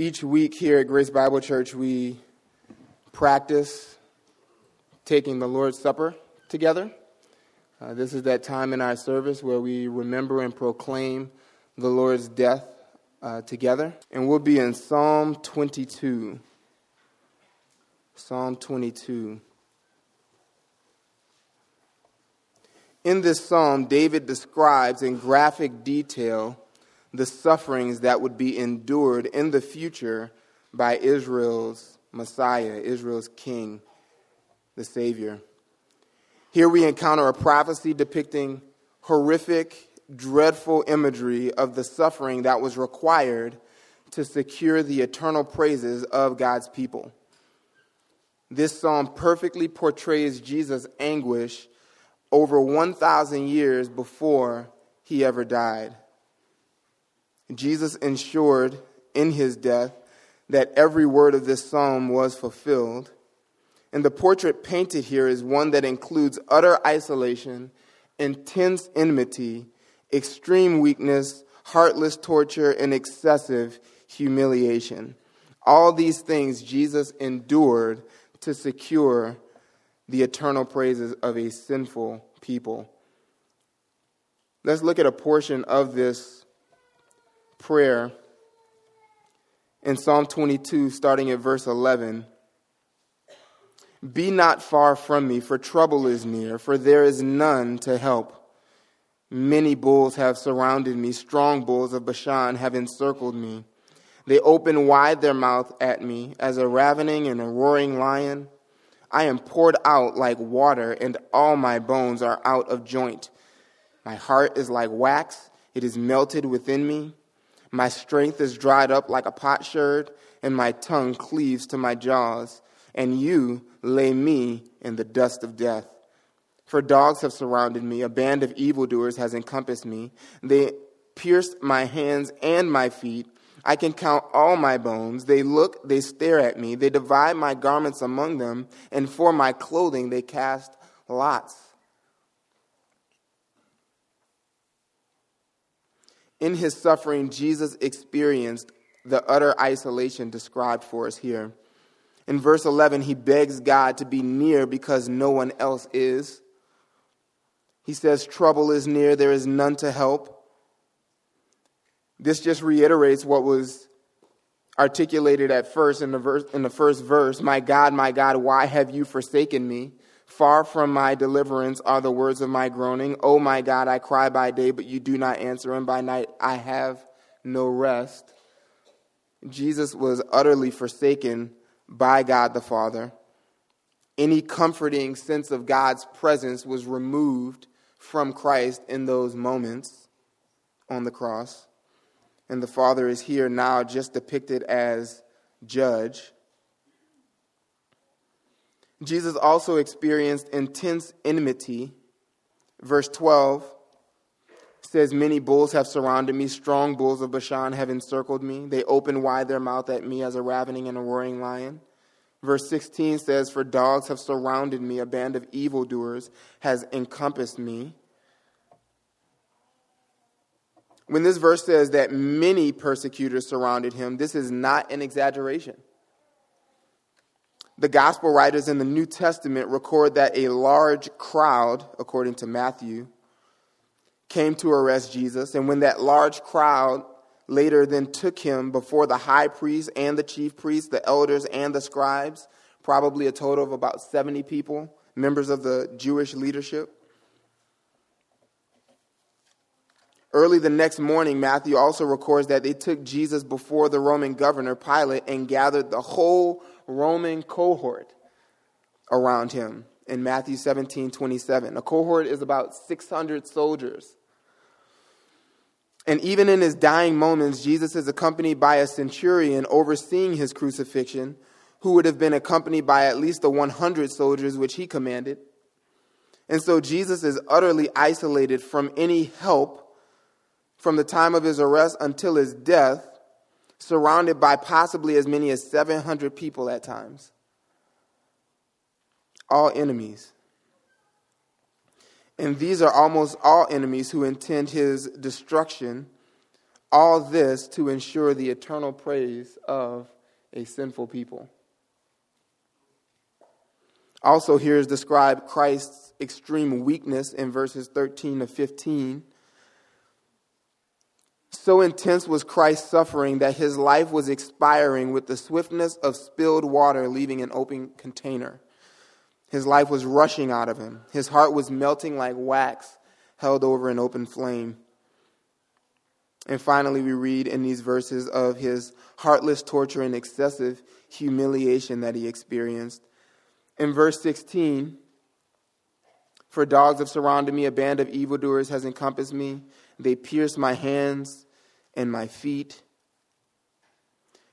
Each week here at Grace Bible Church, we practice taking the Lord's Supper together. Uh, this is that time in our service where we remember and proclaim the Lord's death uh, together. And we'll be in Psalm 22. Psalm 22. In this psalm, David describes in graphic detail the sufferings that would be endured in the future by Israel's Messiah, Israel's King, the Savior. Here we encounter a prophecy depicting horrific, dreadful imagery of the suffering that was required to secure the eternal praises of God's people. This psalm perfectly portrays Jesus' anguish over 1,000 years before he ever died. Jesus ensured in his death that every word of this psalm was fulfilled. And the portrait painted here is one that includes utter isolation, intense enmity, extreme weakness, heartless torture, and excessive humiliation. All these things Jesus endured to secure the eternal praises of a sinful people. Let's look at a portion of this prayer in Psalm 22, starting at verse 11. Be not far from me, for trouble is near, for there is none to help. Many bulls have surrounded me, strong bulls of Bashan have encircled me. They open wide their mouth at me as a ravening and a roaring lion. I am poured out like water, and all my bones are out of joint. My heart is like wax, it is melted within me. My strength is dried up like a potsherd, and my tongue cleaves to my jaws. And you lay me in the dust of death. For dogs have surrounded me, a band of evildoers has encompassed me. They pierced my hands and my feet. I can count all my bones. They look, they stare at me. They divide my garments among them, and for my clothing they cast lots. In his suffering, Jesus experienced the utter isolation described for us here. In verse 11, he begs God to be near because no one else is. He says, Trouble is near, there is none to help. This just reiterates what was articulated at first in the, verse, in the first verse My God, my God, why have you forsaken me? Far from my deliverance are the words of my groaning. Oh my God, I cry by day, but you do not answer, and by night I have no rest. Jesus was utterly forsaken by God the Father. Any comforting sense of God's presence was removed from Christ in those moments on the cross and the Father is here now just depicted as judge. Jesus also experienced intense enmity. Verse 12 says, Many bulls have surrounded me, strong bulls of Bashan have encircled me. They open wide their mouth at me as a ravening and a roaring lion. Verse 16 says, For dogs have surrounded me, a band of evildoers has encompassed me. When this verse says that many persecutors surrounded him, this is not an exaggeration. The gospel writers in the New Testament record that a large crowd, according to Matthew, came to arrest Jesus. And when that large crowd later then took him before the high priest and the chief priests, the elders and the scribes, probably a total of about 70 people, members of the Jewish leadership, Early the next morning, Matthew also records that they took Jesus before the Roman governor, Pilate, and gathered the whole Roman cohort around him in Matthew 17 27. A cohort is about 600 soldiers. And even in his dying moments, Jesus is accompanied by a centurion overseeing his crucifixion, who would have been accompanied by at least the 100 soldiers which he commanded. And so Jesus is utterly isolated from any help from the time of his arrest until his death, surrounded by possibly as many as 700 people at times. All enemies. And these are almost all enemies who intend his destruction, All this to ensure the eternal praise of a sinful people. Also, here is described Christ's extreme weakness in verses 13 to 15. So intense was Christ's suffering that his life was expiring with the swiftness of spilled water leaving an open container. His life was rushing out of him. His heart was melting like wax held over an open flame. And finally, we read in these verses of his heartless torture and excessive humiliation that he experienced. In verse 16, for dogs have surrounded me, a band of evildoers has encompassed me. They pierced my hands and my feet.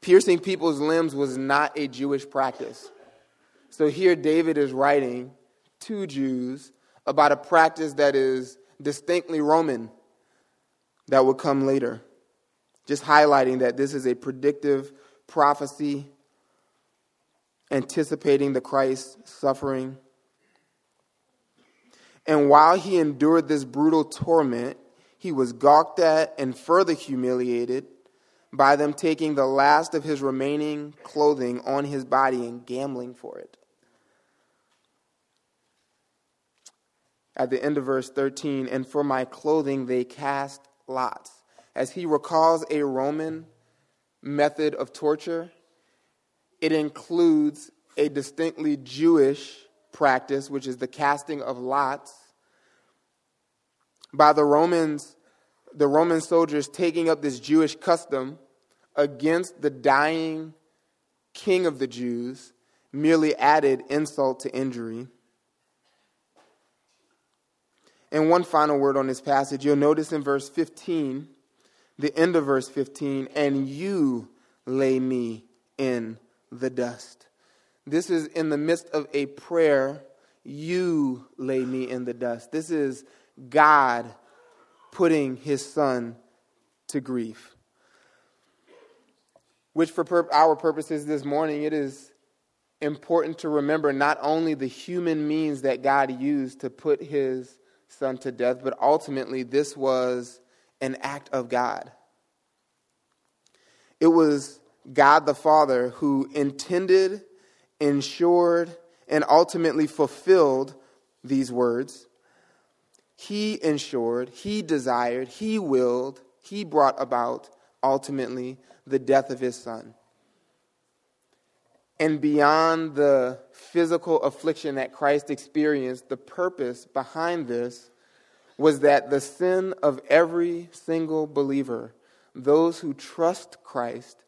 Piercing people's limbs was not a Jewish practice. So here David is writing to Jews about a practice that is distinctly Roman that would come later. Just highlighting that this is a predictive prophecy anticipating the Christ's suffering. And while he endured this brutal torment, he was gawked at and further humiliated by them taking the last of his remaining clothing on his body and gambling for it. At the end of verse 13, and for my clothing they cast lots. As he recalls a Roman method of torture, it includes a distinctly Jewish practice, which is the casting of lots. By the Romans, the Roman soldiers taking up this Jewish custom against the dying king of the Jews merely added insult to injury. And one final word on this passage. You'll notice in verse 15, the end of verse 15, and you lay me in the dust. This is in the midst of a prayer, you lay me in the dust. This is God putting his son to grief. Which, for our purposes this morning, it is important to remember not only the human means that God used to put his son to death, but ultimately this was an act of God. It was God the Father who intended, ensured, and ultimately fulfilled these words. He ensured, He desired, He willed, He brought about ultimately the death of His Son. And beyond the physical affliction that Christ experienced, the purpose behind this was that the sin of every single believer, those who trust Christ,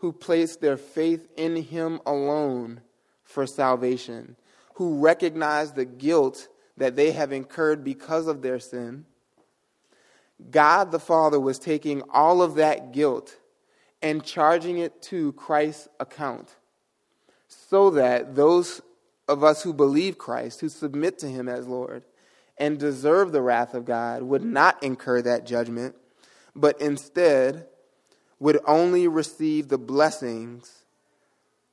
who place their faith in Him alone for salvation, who recognize the guilt that they have incurred because of their sin, God the Father was taking all of that guilt and charging it to Christ's account so that those of us who believe Christ, who submit to Him as Lord, and deserve the wrath of God, would not incur that judgment, but instead would only receive the blessings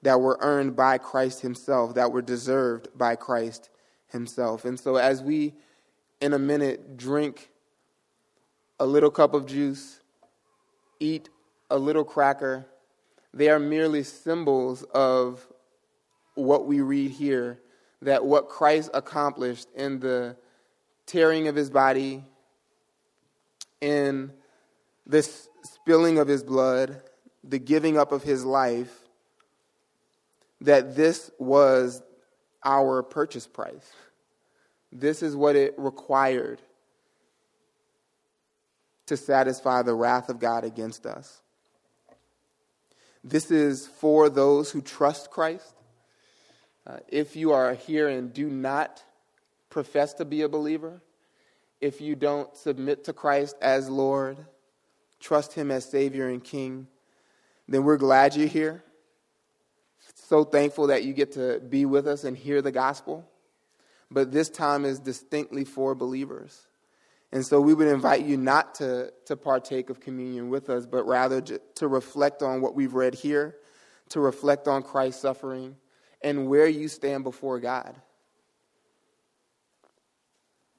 that were earned by Christ Himself, that were deserved by Christ Himself. And so, as we in a minute drink a little cup of juice, eat a little cracker, they are merely symbols of what we read here that what Christ accomplished in the tearing of his body, in this spilling of his blood, the giving up of his life, that this was our purchase price. This is what it required to satisfy the wrath of God against us. This is for those who trust Christ. Uh, if you are here and do not profess to be a believer, if you don't submit to Christ as Lord, trust Him as Savior and King, then we're glad you're here. So thankful that you get to be with us and hear the gospel. But this time is distinctly for believers. And so we would invite you not to, to partake of communion with us, but rather to reflect on what we've read here, to reflect on Christ's suffering, and where you stand before God.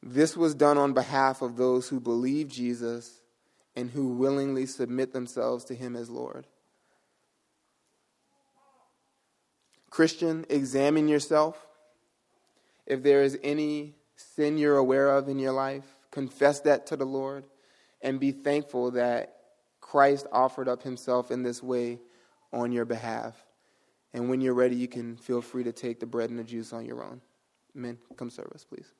This was done on behalf of those who believe Jesus and who willingly submit themselves to Him as Lord. Christian, examine yourself. If there is any sin you're aware of in your life, confess that to the Lord and be thankful that Christ offered up himself in this way on your behalf. And when you're ready, you can feel free to take the bread and the juice on your own. Amen. Come serve us, please.